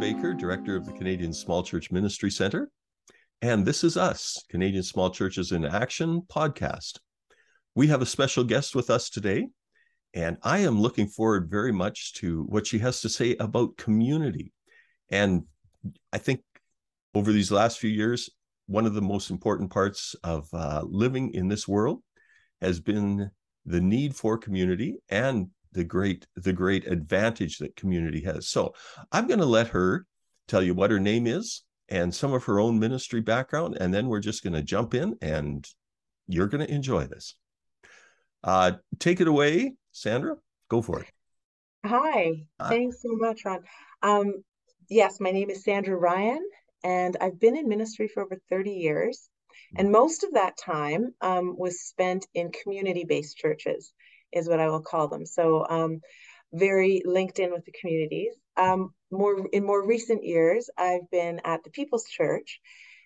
Baker, Director of the Canadian Small Church Ministry Center. And this is us, Canadian Small Churches in Action podcast. We have a special guest with us today, and I am looking forward very much to what she has to say about community. And I think over these last few years, one of the most important parts of uh, living in this world has been the need for community and the great the great advantage that community has. So I'm going to let her tell you what her name is and some of her own ministry background, and then we're just going to jump in and you're going to enjoy this. Uh, take it away, Sandra. Go for it. Hi. Hi. Thanks so much, Ron. Um, yes, my name is Sandra Ryan, and I've been in ministry for over 30 years. And most of that time um, was spent in community based churches is what I will call them. So um, very linked in with the communities. Um, more in more recent years, I've been at the People's Church,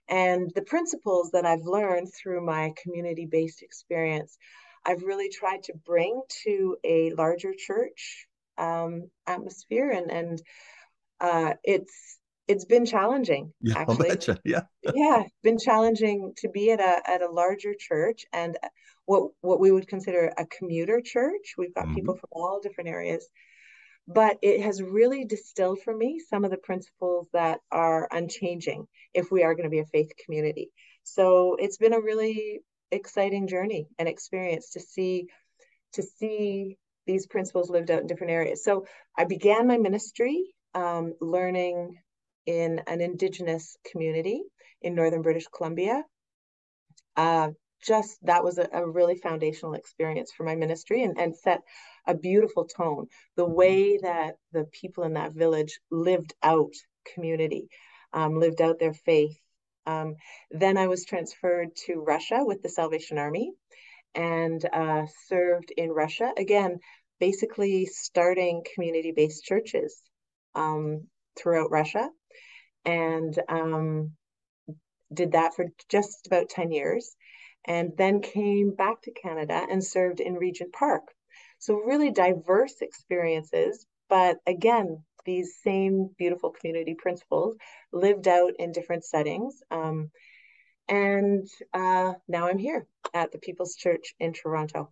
and the principles that I've learned through my community-based experience, I've really tried to bring to a larger church um, atmosphere, and and uh, it's it's been challenging yeah, actually. yeah. Yeah been challenging to be at a at a larger church and what what we would consider a commuter church. We've got mm-hmm. people from all different areas. But it has really distilled for me some of the principles that are unchanging if we are going to be a faith community. So it's been a really exciting journey and experience to see to see these principles lived out in different areas. So i began my ministry um, learning in an Indigenous community in Northern British Columbia. Uh, just that was a, a, really foundational experience for my ministry and, and set a beautiful tone. The way that the people in that village lived out community, um, lived out their faith. Um, then I was transferred to Russia with the Salvation Army and uh, served in Russia. Again, basically starting community based churches um, throughout Russia and um, did that for just about 10 years and then came back to Canada and served in Regent Park. So, really diverse experiences, but again, these same beautiful community principles lived out in different settings. Um, and uh, now I'm here at the People's Church in Toronto.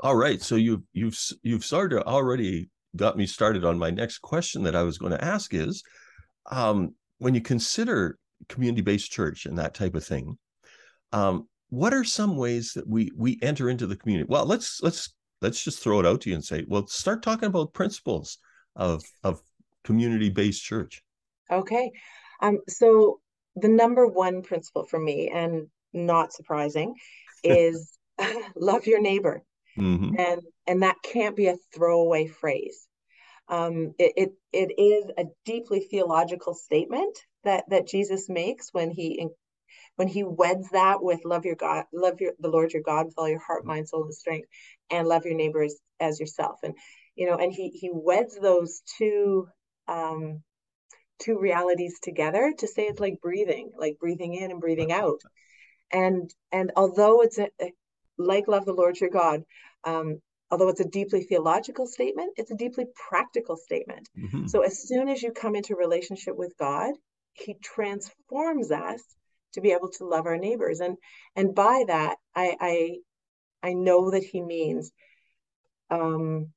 All right, so you've you've you've of already got me started on my next question that I was going to ask is, um, when you consider community-based church and that type of thing, um, what are some ways that we we enter into the community? Well, let's let's let's just throw it out to you and say, well, start talking about principles of of community-based church. Okay, um, so the number one principle for me, and not surprising, is love your neighbor, mm-hmm. and and that can't be a throwaway phrase. Um, it, it, it is a deeply theological statement that that Jesus makes when he when he weds that with love your God, love your the Lord your God with all your heart, mind, soul, and strength, and love your neighbors as yourself. And you know, and he he weds those two um, two realities together to say it's like breathing, like breathing in and breathing out. And and although it's a, a like love the Lord your God, um, although it's a deeply theological statement, it's a deeply practical statement. Mm-hmm. So as soon as you come into relationship with God, He transforms us to be able to love our neighbors, and and by that, I I, I know that He means um,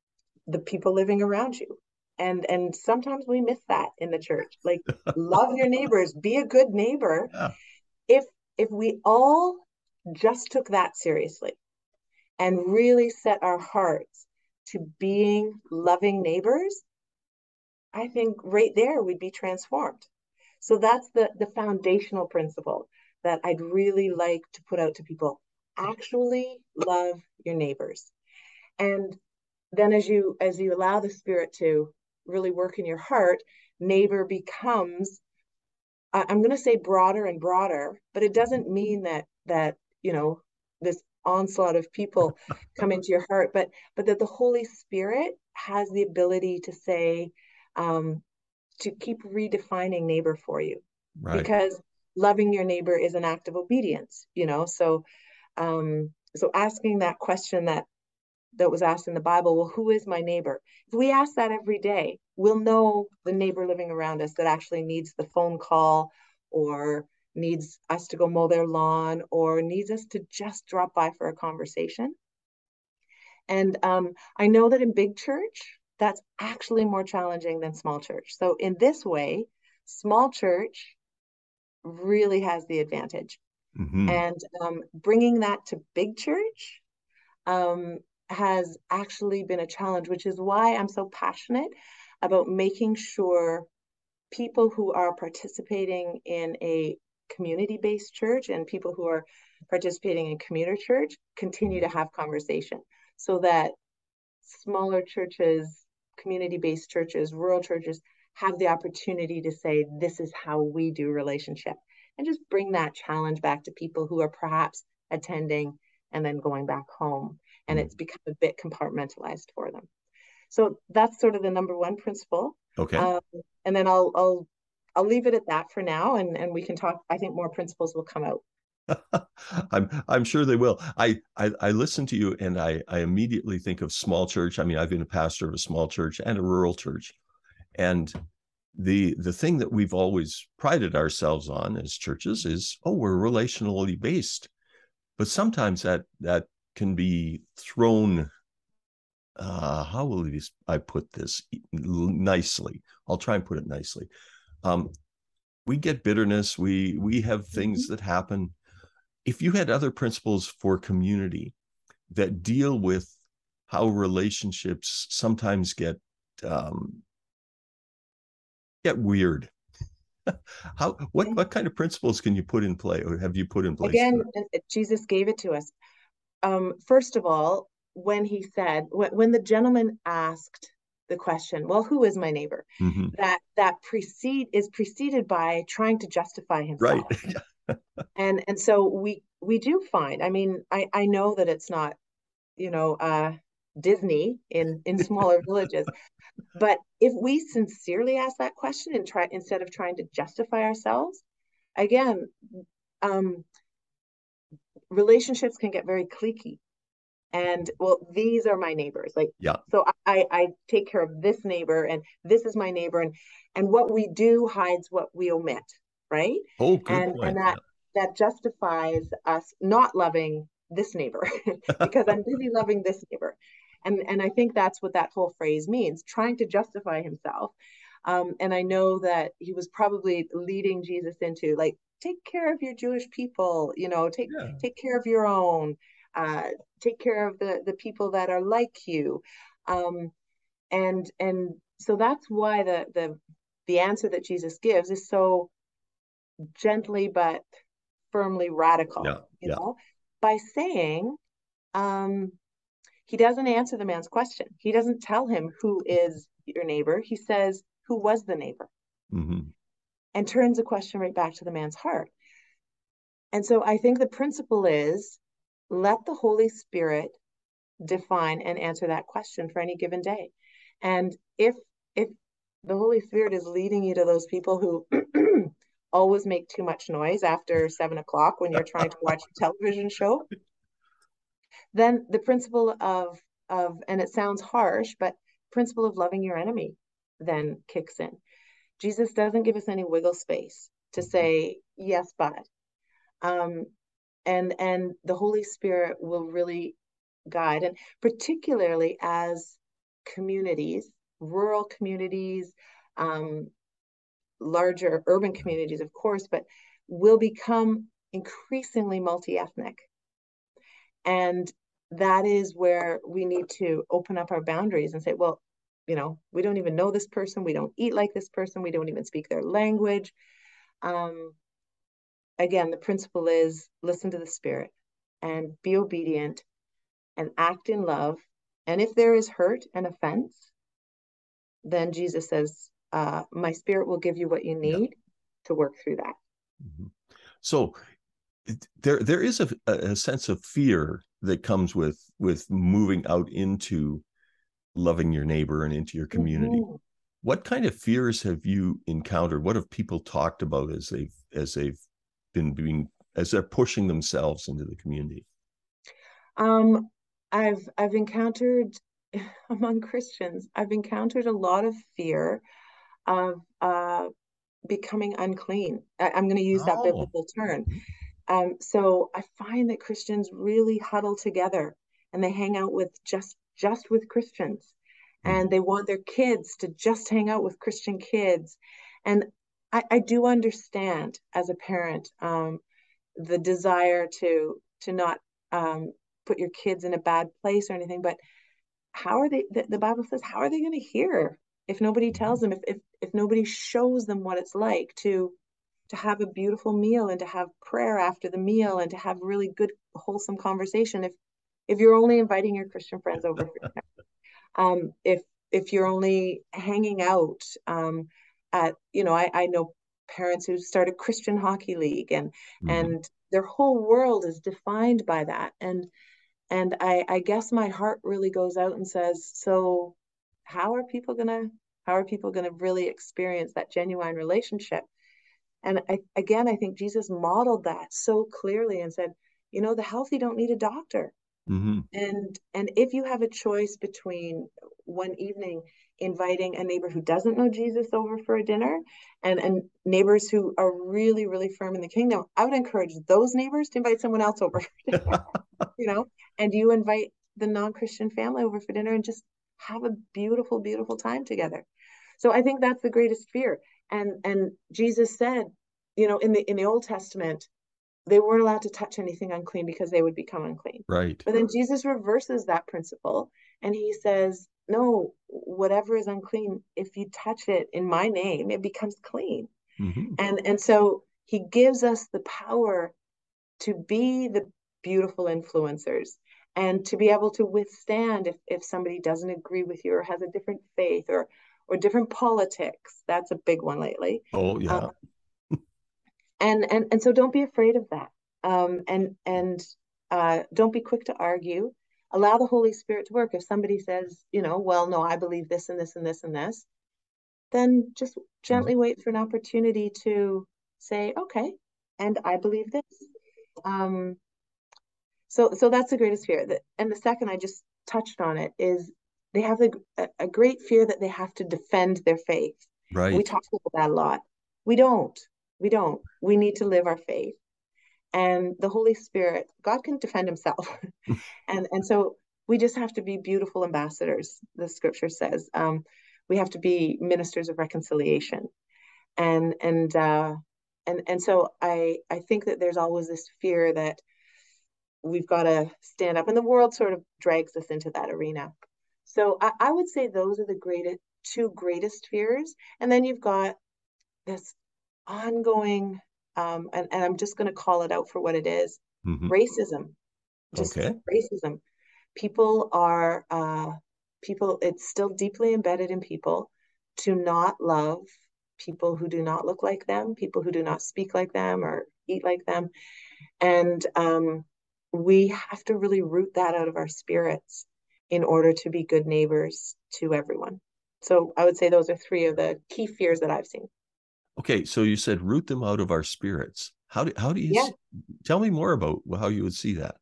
the people living around you. And, and sometimes we miss that in the church like love your neighbors be a good neighbor yeah. if if we all just took that seriously and really set our hearts to being loving neighbors, I think right there we'd be transformed. So that's the, the foundational principle that I'd really like to put out to people. Actually love your neighbors. And then as you as you allow the spirit to really work in your heart, neighbor becomes I'm going to say broader and broader, but it doesn't mean that that, you know, this onslaught of people come into your heart but but that the holy spirit has the ability to say um to keep redefining neighbor for you right. because loving your neighbor is an act of obedience you know so um so asking that question that that was asked in the Bible, well, who is my neighbor? If we ask that every day, we'll know the neighbor living around us that actually needs the phone call or needs us to go mow their lawn or needs us to just drop by for a conversation. And um, I know that in big church, that's actually more challenging than small church. So, in this way, small church really has the advantage. Mm-hmm. And um, bringing that to big church um, has actually been a challenge, which is why I'm so passionate about making sure people who are participating in a community based church and people who are participating in commuter church continue to have conversation so that smaller churches, community based churches, rural churches have the opportunity to say, this is how we do relationship and just bring that challenge back to people who are perhaps attending and then going back home. And mm-hmm. it's become a bit compartmentalized for them. So that's sort of the number one principle. Okay. Um, and then I'll I'll I'll leave it at that for now, and and we can talk. I think more principles will come out. I'm I'm sure they will. I, I I listen to you and I I immediately think of small church. I mean, I've been a pastor of a small church and a rural church, and the the thing that we've always prided ourselves on as churches is oh we're relationally based, but sometimes that that can be thrown. Uh, how will I put this nicely? I'll try and put it nicely. Um, we get bitterness. We we have things mm-hmm. that happen if you had other principles for community that deal with how relationships sometimes get um, get weird how what what kind of principles can you put in play or have you put in place again jesus gave it to us um, first of all when he said when, when the gentleman asked the question well who is my neighbor? Mm-hmm. that that precede is preceded by trying to justify himself. Right. And and so we we do find i mean i i know that it's not you know uh disney in in smaller villages but if we sincerely ask that question and try instead of trying to justify ourselves again um relationships can get very cliquey and well these are my neighbors like yeah so i i take care of this neighbor and this is my neighbor and and what we do hides what we omit right oh good and point. and that that justifies us not loving this neighbor because I'm busy loving this neighbor. And, and I think that's what that whole phrase means trying to justify himself. Um, and I know that he was probably leading Jesus into like, take care of your Jewish people, you know, take yeah. take care of your own, uh, take care of the the people that are like you. Um, and and so that's why the the the answer that Jesus gives is so gently but firmly radical, yeah, you yeah. know, by saying, um, he doesn't answer the man's question. He doesn't tell him who is your neighbor. He says, who was the neighbor? Mm-hmm. And turns the question right back to the man's heart. And so I think the principle is let the Holy Spirit define and answer that question for any given day. And if if the Holy Spirit is leading you to those people who always make too much noise after seven o'clock when you're trying to watch a television show. Then the principle of of and it sounds harsh, but principle of loving your enemy then kicks in. Jesus doesn't give us any wiggle space to say yes, but um, and and the Holy Spirit will really guide, and particularly as communities, rural communities, um, larger urban communities, of course, but will become increasingly multi ethnic. And that is where we need to open up our boundaries and say, well, you know, we don't even know this person. We don't eat like this person. We don't even speak their language. Um, again, the principle is listen to the spirit and be obedient and act in love. And if there is hurt and offense, then Jesus says, uh, my spirit will give you what you need yeah. to work through that. Mm-hmm. So there there is a, a sense of fear that comes with with moving out into loving your neighbor and into your community. Mm-hmm. What kind of fears have you encountered? What have people talked about as they've as they've been being as they're pushing themselves into the community? Um, I've I've encountered among Christians, I've encountered a lot of fear of uh, becoming unclean. I, am going to use oh. that biblical term. Um, so I find that Christians really huddle together and they hang out with just just with Christians, mm. and they want their kids to just hang out with Christian kids. And I, I do understand as a parent um, the desire to to not um, put your kids in a bad place or anything, but how are they? The, the Bible says, how are they going to hear if nobody tells them? If, if if nobody shows them what it's like to to have a beautiful meal and to have prayer after the meal and to have really good wholesome conversation if if you're only inviting your christian friends over um if if you're only hanging out um at you know i i know parents who start a christian hockey league and mm-hmm. and their whole world is defined by that. And and i i guess my heart really goes out and says so how are people gonna how are people gonna really experience that genuine relationship? And I, again i think jesus modeled that so clearly and said you know the healthy don't need a doctor mm-hmm. and and if you have a choice between one evening inviting a neighbor who doesn't know jesus over for a dinner and and neighbors who are really really firm in the kingdom i would encourage those neighbors to invite someone else over you know? And you invite the non-christian family over for dinner and just have a beautiful beautiful time together. So i think that's the greatest fear. And and jesus said you know in the in the old testament they weren't allowed to touch anything unclean because they would become unclean. Right. But then jesus reverses that principle and he says no whatever is unclean if you touch it in my name it becomes clean. Mm-hmm. and and so he gives us the power to be the beautiful influencers and to be able to withstand if, if somebody doesn't agree with you or has a different faith or or different politics. That's a big one lately. Oh yeah. Um, and and and so don't be afraid of that. Um, and and uh, don't be quick to argue. Allow the holy spirit to work. If somebody says you know well no i believe this and this and this and this then just gently wait for an opportunity to say okay and i believe this. Um, so so that's the greatest fear. That and the second i just touched on it is they have a, a great fear that they have to defend their faith. Right. We talk about that a lot. We don't we don't. We need to live our faith. And the Holy Spirit, God can defend himself. and and so we just have to be beautiful ambassadors, the scripture says. Um, we have to be ministers of reconciliation. And and uh and and so I I think that there's always this fear that we've got to stand up and the world sort of drags us into that arena. So I, I would say those are the greatest two greatest fears. And then you've got this ongoing um, and, and i'm just going to call it out for what it is. Mm-hmm. racism. Just okay. racism. People are uh, people it's still deeply embedded in people to not love people who do not look like them people who do not speak like them or eat like them. And um, we have to really root that out of our spirits in order to be good neighbors to everyone. So i would say those are three of the key fears that i've seen Okay, so you said root them out of our spirits. How do how do you yeah. tell me more about how you would see that?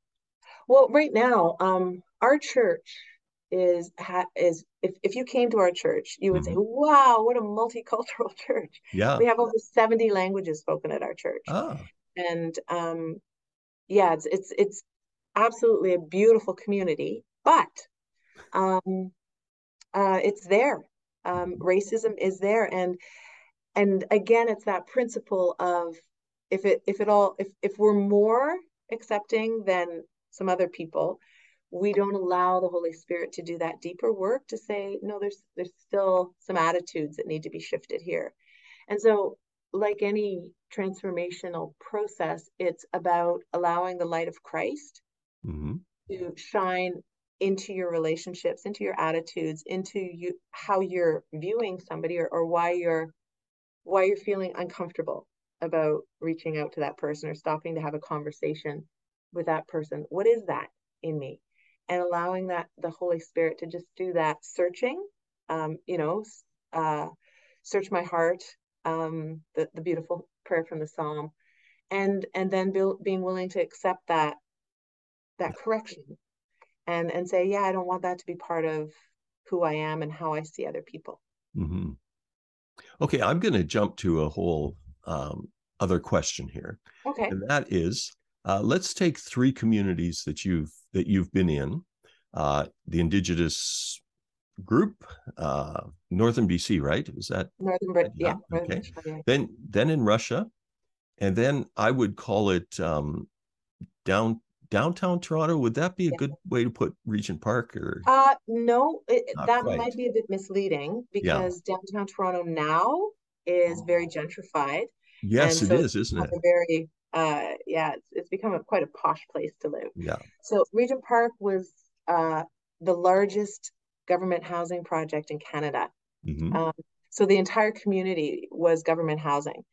Well, right now, um, our church is ha, is if, if you came to our church, you would mm-hmm. say, "Wow, what a multicultural church!" Yeah, we have over seventy languages spoken at our church, ah. and um, yeah, it's it's it's absolutely a beautiful community, but um, uh, it's there. Um, mm-hmm. racism is there, and and again it's that principle of if it if it all if if we're more accepting than some other people we don't allow the holy spirit to do that deeper work to say no there's there's still some attitudes that need to be shifted here and so like any transformational process it's about allowing the light of christ mm-hmm. to shine into your relationships into your attitudes into you how you're viewing somebody or, or why you're why you're feeling uncomfortable about reaching out to that person or stopping to have a conversation with that person. What is that in me? And allowing that the Holy Spirit to just do that searching, um, you know, uh, search my heart, um, the, the beautiful prayer from the Psalm, and and then be, being willing to accept that that correction and and say yeah i don't want that to be part of who i am and how i see other people mm-hmm. Okay i'm going to jump to a whole um, other question here okay. and that is uh, let's take three communities that you've that you've been in uh, the indigenous group uh, northern bc right? Is that northern britain yeah, yeah. okay. Then then in russia and then i would call it um, down downtown Toronto. Would that be a yeah. good way to put Regent Park or? Uh, no, it, that quite. might be a bit misleading because yeah. downtown Toronto now is very oh. gentrified. Yes, it is, isn't it? very, uh, yeah, it's, it's become a, quite a posh place to live. Yeah. So Regent Park was uh, the largest government housing project in Canada. Mm-hmm. Um, so the entire community was government housing,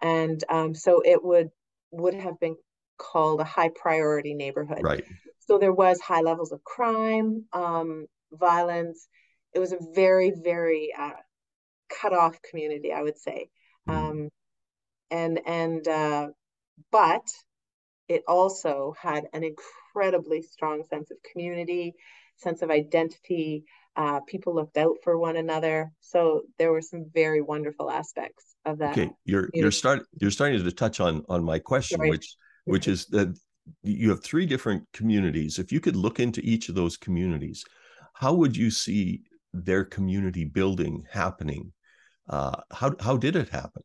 and um, so it would would have been called a high priority neighborhood. Right. So there was high levels of crime, um, violence. It was a very, very uh, cut off community, I would say. Mm. Um, and and uh, but it also had an incredibly strong sense of community, sense of identity. Uh, people looked out for one another. So there were some very wonderful aspects of that. Okay, you're community. you're start you're starting to touch on on my question, Sorry. which which is that you have three different communities. If you could look into each of those communities, how would you see their community building happening? Uh, how how did it happen?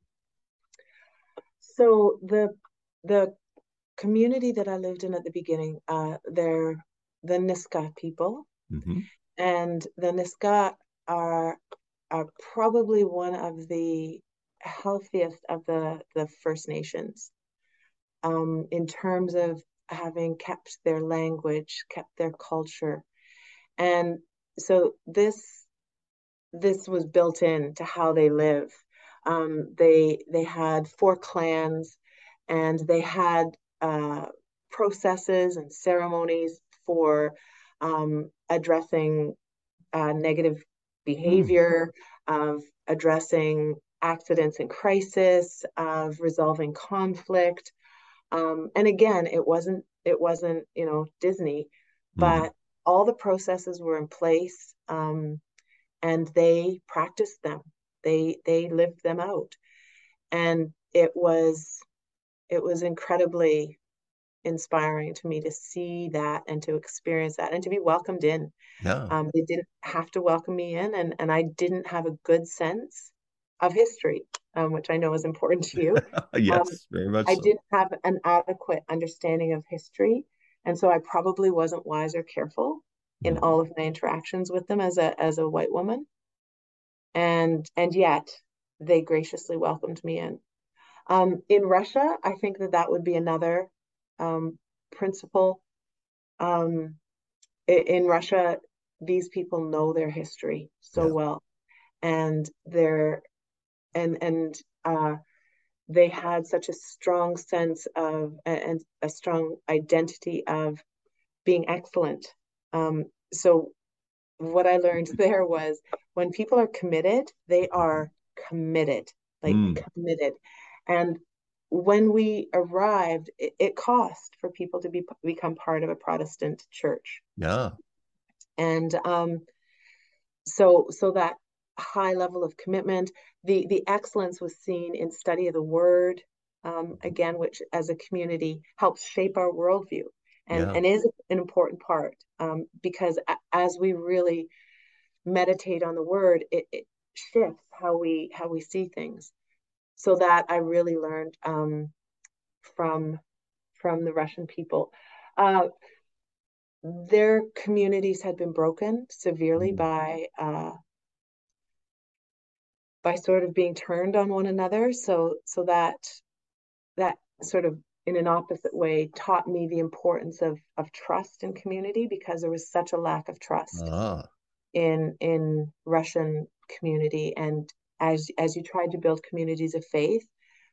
So the the community that I lived in at the beginning, uh, they're the Nisga'a people, mm-hmm. and the Nisga'a are are probably one of the healthiest of the the First Nations um, in terms of having kept their language, kept their culture. And so this this was built in to how they live. Um, they they had four clans, and they had uh, processes and ceremonies for um, addressing uh, negative behavior, mm. of addressing accidents and crisis, of resolving conflict, um, and again, it wasn't it wasn't you know Disney, mm-hmm. but mm. all the processes were in place, um, and they practiced them. They they lived them out, and it was it was incredibly inspiring to me to see that and to experience that and to be welcomed in. Yeah. Um, they didn't have to welcome me in, and and I didn't have a good sense of history um, which I know is important to you. yes, um, very much. I so. didn't have an adequate understanding of history, and so I probably wasn't wise or careful in mm. all of my interactions with them as a as a white woman. And and yet they graciously welcomed me in. Um, in Russia, I think that that would be another um, principle. Um, in Russia, these people know their history so yeah. well, and they're and and uh, they had such a strong sense of and a strong identity of being excellent. Um, so what I learned there was when people are committed, they are committed, like mm. committed. And when we arrived, it, it, cost for people to be become part of a Protestant church. Yeah. And um, so so that high level of commitment. The the excellence was seen in study of the word, um, again, which as a community helps shape our worldview and, yeah. and is an important part um, because as we really meditate on the word, it, it, shifts how we how we see things. So that I really learned um, from from the Russian people. Uh, their communities had been broken severely mm. by uh, by sort of being turned on one another so so that that sort of in an opposite way taught me the importance of of trust and community because there was such a lack of trust uh-huh. in in Russian community and as as you tried to build communities of faith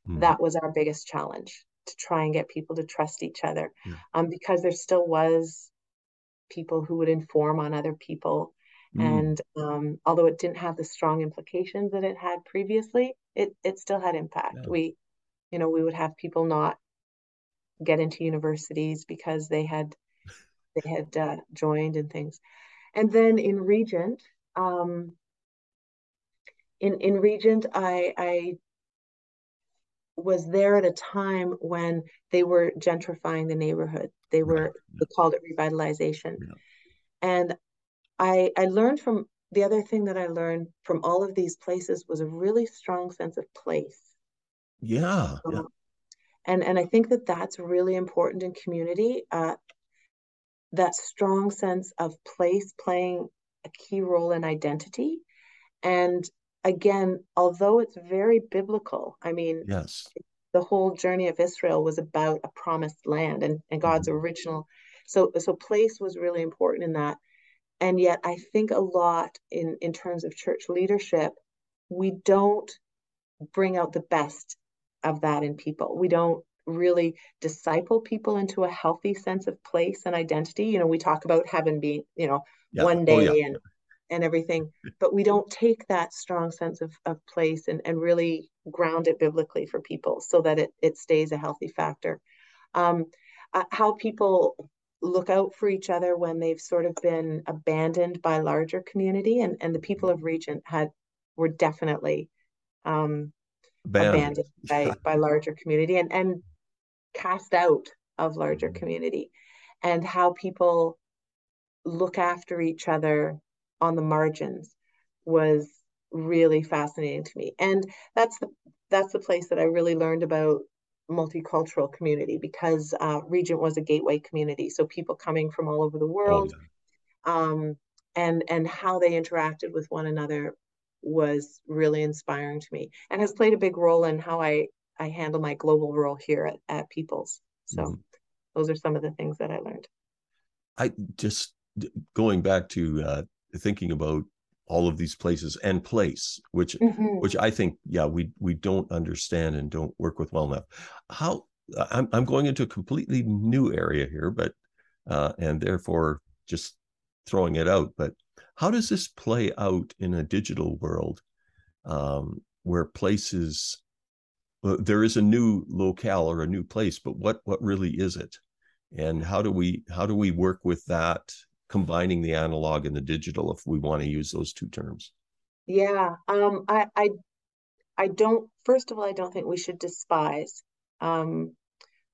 mm. that was our biggest challenge to try and get people to trust each other yeah. um, because there still was people who would inform on other people Mm. And um, although it didn't have the strong implications that it had previously, it it still had impact. Yeah. We, you know, we would have people not get into universities because they had they had uh, joined and things. And then in Regent, um, in in Regent, I I was there at a time when they were gentrifying the neighborhood. They were right. they called it revitalization, yeah. and I I learned from the other thing that I learned from all of these places was a really strong sense of place. Yeah, um, yeah. and and I think that that's really important in community. Uh, that strong sense of place playing a key role in identity, and again, although it's very biblical, I mean, yes, the whole journey of Israel was about a promised land and, and God's mm-hmm. original. So, so place was really important in that. And yet, I think a lot in, in terms of church leadership, we don't bring out the best of that in people. We don't really disciple people into a healthy sense of place and identity. You know, we talk about heaven being, you know, yeah. one day oh, yeah. and and everything but we don't take that strong sense of, of place and, and really ground it biblically for people so that it, it stays a healthy factor um, uh, how people look out for each other when they've sort of been abandoned by larger community and, and the people of regent had were definitely um, abandoned by, by larger community and, and cast out of larger mm-hmm. community and how people look after each other on the margins was really fascinating to me. And that's the that's the place that i really learned about multicultural community because uh, regent was a gateway community so people coming from all over the world oh, um, and and how they interacted with one another was really inspiring to me and has played a big role in how i i handle my global role here at, at peoples. So mm-hmm. those are some of the things that i learned. I just going back to uh, thinking about all of these places and place which mm-hmm. which i think yeah we we don't understand and don't work with well enough how i'm, I'm going into a completely new area here but uh, and therefore just throwing it out but how does this play out in a digital world um, where places well, there is a new locale or a new place but what what really is it and how do we how do we work with that combining the analog and the digital if we want to use those two terms. Yeah um, I, I i don't first of all i don't think we should despise um,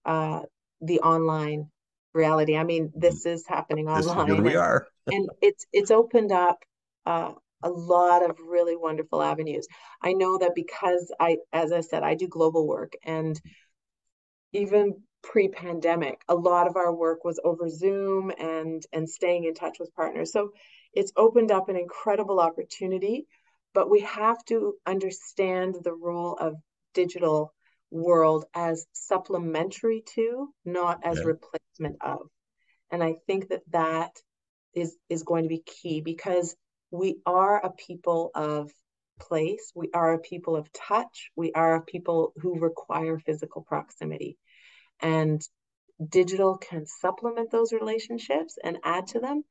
uh, the online reality. I mean this is happening online here we are. and it's it's opened up uh, a lot of really wonderful avenues. I know that because i as i said i do global work and even pre-pandemic a lot of our work was over zoom and and staying in touch with partners. So it's opened up an incredible opportunity but we have to understand the role of digital world as supplementary to not as yeah. replacement of. And i think that that is is going to be key because we are a people of place. We are a people of touch. We are a people who require physical proximity and digital can supplement those relationships and add to them,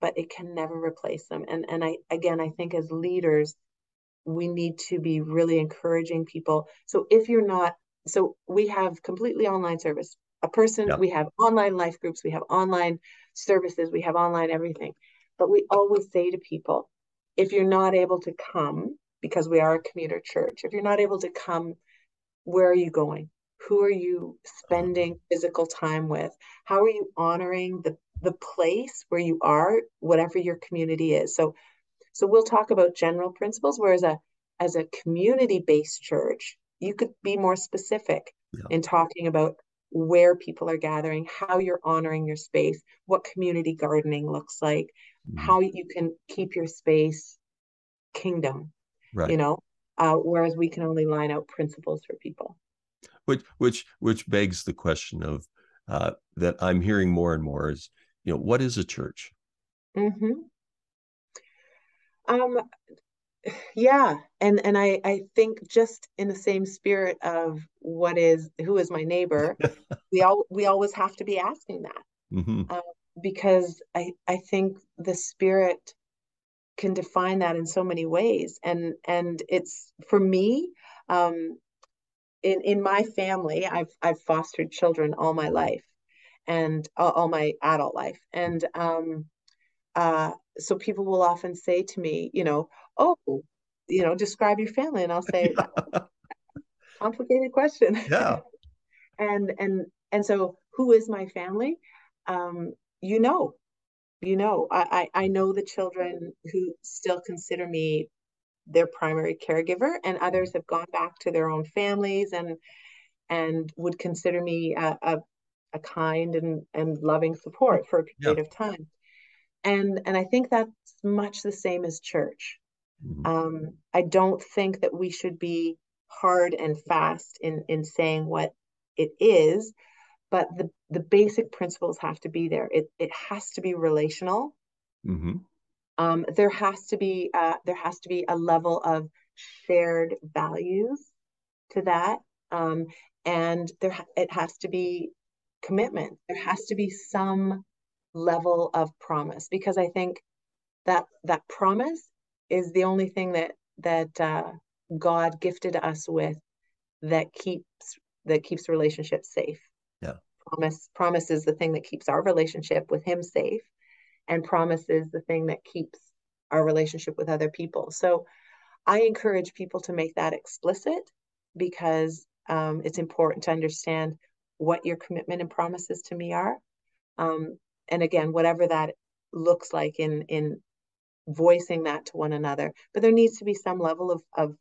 but it can never replace them. And and I again I think as leaders, we need to be really encouraging people. So if you're not, so we have completely online service. A person, yeah. we have online life groups, we have online services, we have online everything. But we always say to people, if you're not able to come, because we are a commuter church, if you're not able to come, where are you going? Who are you spending physical time with how are you honoring the the place where you are whatever your community is so so we'll talk about general principles whereas a as a community based church you could be more specific yeah. in talking about where people are gathering how you're honoring your space what community gardening looks like mm-hmm. how you can keep your space kingdom right. you know uh, whereas we can only line out principles for people which which which begs the question of uh, that I'm hearing more and more is you know what is a church? Mm-hmm. Um, yeah, and and I I think just in the same spirit of what is who is my neighbor, we all we always have to be asking that mm-hmm. uh, because I I think the spirit can define that in so many ways and and it's for me um in in my family i've i've fostered children all my life and all, all my adult life. And um, uh, so people will often say to me, you know, oh, you know, describe your family, and I'll say, complicated question. Yeah. and and and so, who is my family? Um, you know, you know, I, I I know the children who still consider me their primary caregiver, and others have gone back to their own families and and would consider me a, a, a kind and, and loving support for a period yeah. of time. And and I think that's much the same as church. Mm-hmm. Um, I don't think that we should be hard and fast in in saying what it is, but the the basic principles have to be there. It it has to be relational. Mm-hmm. Um, there has to be uh, there has to be a level of shared values to that, um, and there it has to be commitment. There has to be some level of promise because I think that that promise is the only thing that that uh, God gifted us with that keeps that keeps relationships safe. Yeah. Promise promise is the thing that keeps our relationship with him safe and promise is the thing that keeps our relationship with other people. So I encourage people to make that explicit because um, it's important to understand what your commitment and promises to me are. Um, and again, whatever that looks like in in voicing that to one another. But there needs to be some level of, of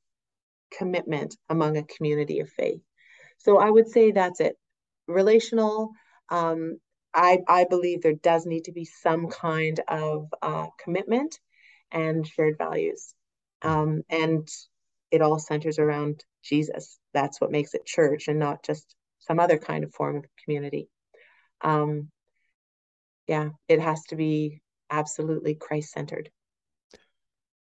commitment among a community of faith. So I would say that's it. Relational. Um, I I believe there does need to be some kind of uh, commitment and shared values, um, and it all centers around Jesus. That's what makes it church, and not just some other kind of form of community. Um, yeah, it has to be absolutely Christ centered.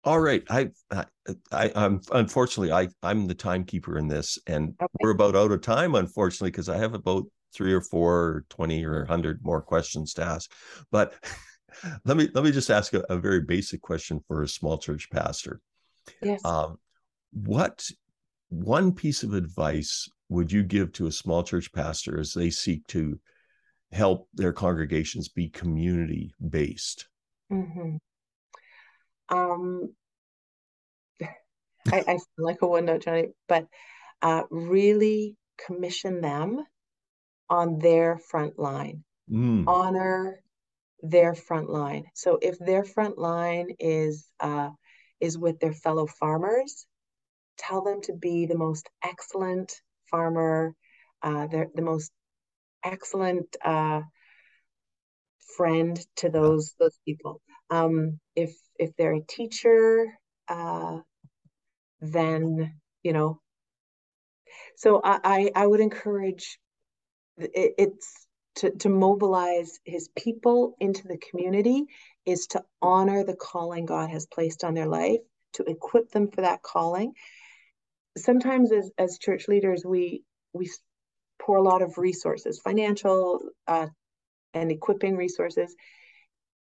All right, I, I, I, am unfortunately I, I'm the timekeeper in this, and okay. we're about out of time, unfortunately, because I have about three or four, or twenty or hundred more questions to ask. But let me let me just ask a, a, very basic question for a small church pastor. Yes. Um, what one piece of advice would you give to a small church pastor as they seek to help their congregations be community based? Mm-hmm. Um, I, I sound like a one note Johnny, but uh, really commission them on their front line. Mm. Honor their front line. So if their front line is uh, is with their fellow farmers, tell them to be the most excellent farmer, uh, they're the most excellent uh, friend to those those people. Um, if if they're a teacher, uh, then you know. So I I, I would encourage it, it's to to mobilize his people into the community is to honor the calling God has placed on their life, to equip them for that calling. Sometimes as as church leaders, we we pour a lot of resources, financial uh, and equipping resources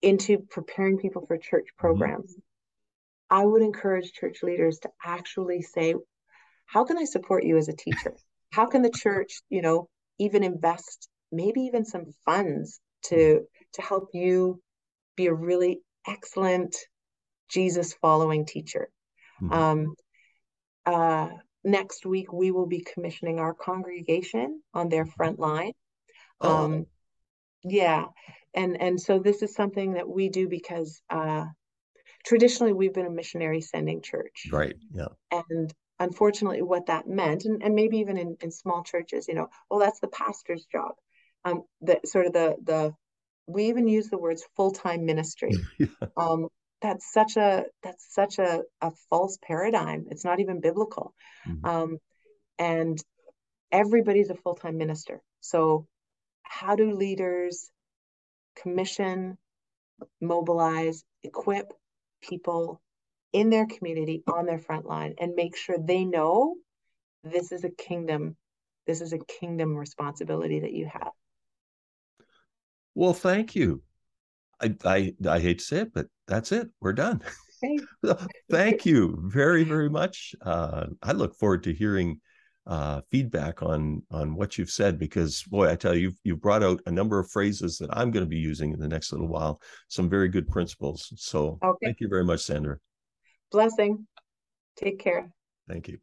into preparing people for church mm-hmm. programs. Mm-hmm. I would encourage church leaders to actually say, how can I support you as a teacher? How can the church, you know, even invest maybe even some funds to to help you be a really excellent Jesus following teacher? Mm-hmm. Um, uh, next week we will be commissioning our congregation on their front line. Oh. Um, yeah, and and so this is something that we do because uh, traditionally we've been a missionary sending church, right? Yeah, and unfortunately, what that meant, and, and maybe even in, in small churches, you know, well, that's the pastor's job. Um, the sort of the the we even use the words full time ministry. yeah. Um, that's such a that's such a, a false paradigm it's not even biblical mm-hmm. um, and everybody's a full-time minister so how do leaders commission mobilize equip people in their community on their front line and make sure they know this is a kingdom this is a kingdom responsibility that you have well thank you I, I I hate to say it, but that's it. We're done. Thank you very, very much. Uh, I look forward to hearing uh, feedback on on what you've said because boy, I tell you, you've, you've brought out a number of phrases that I'm going to be using in the next little while. Some very good principles. So okay. thank you very much, Sandra. Blessing. Take care. Thank you.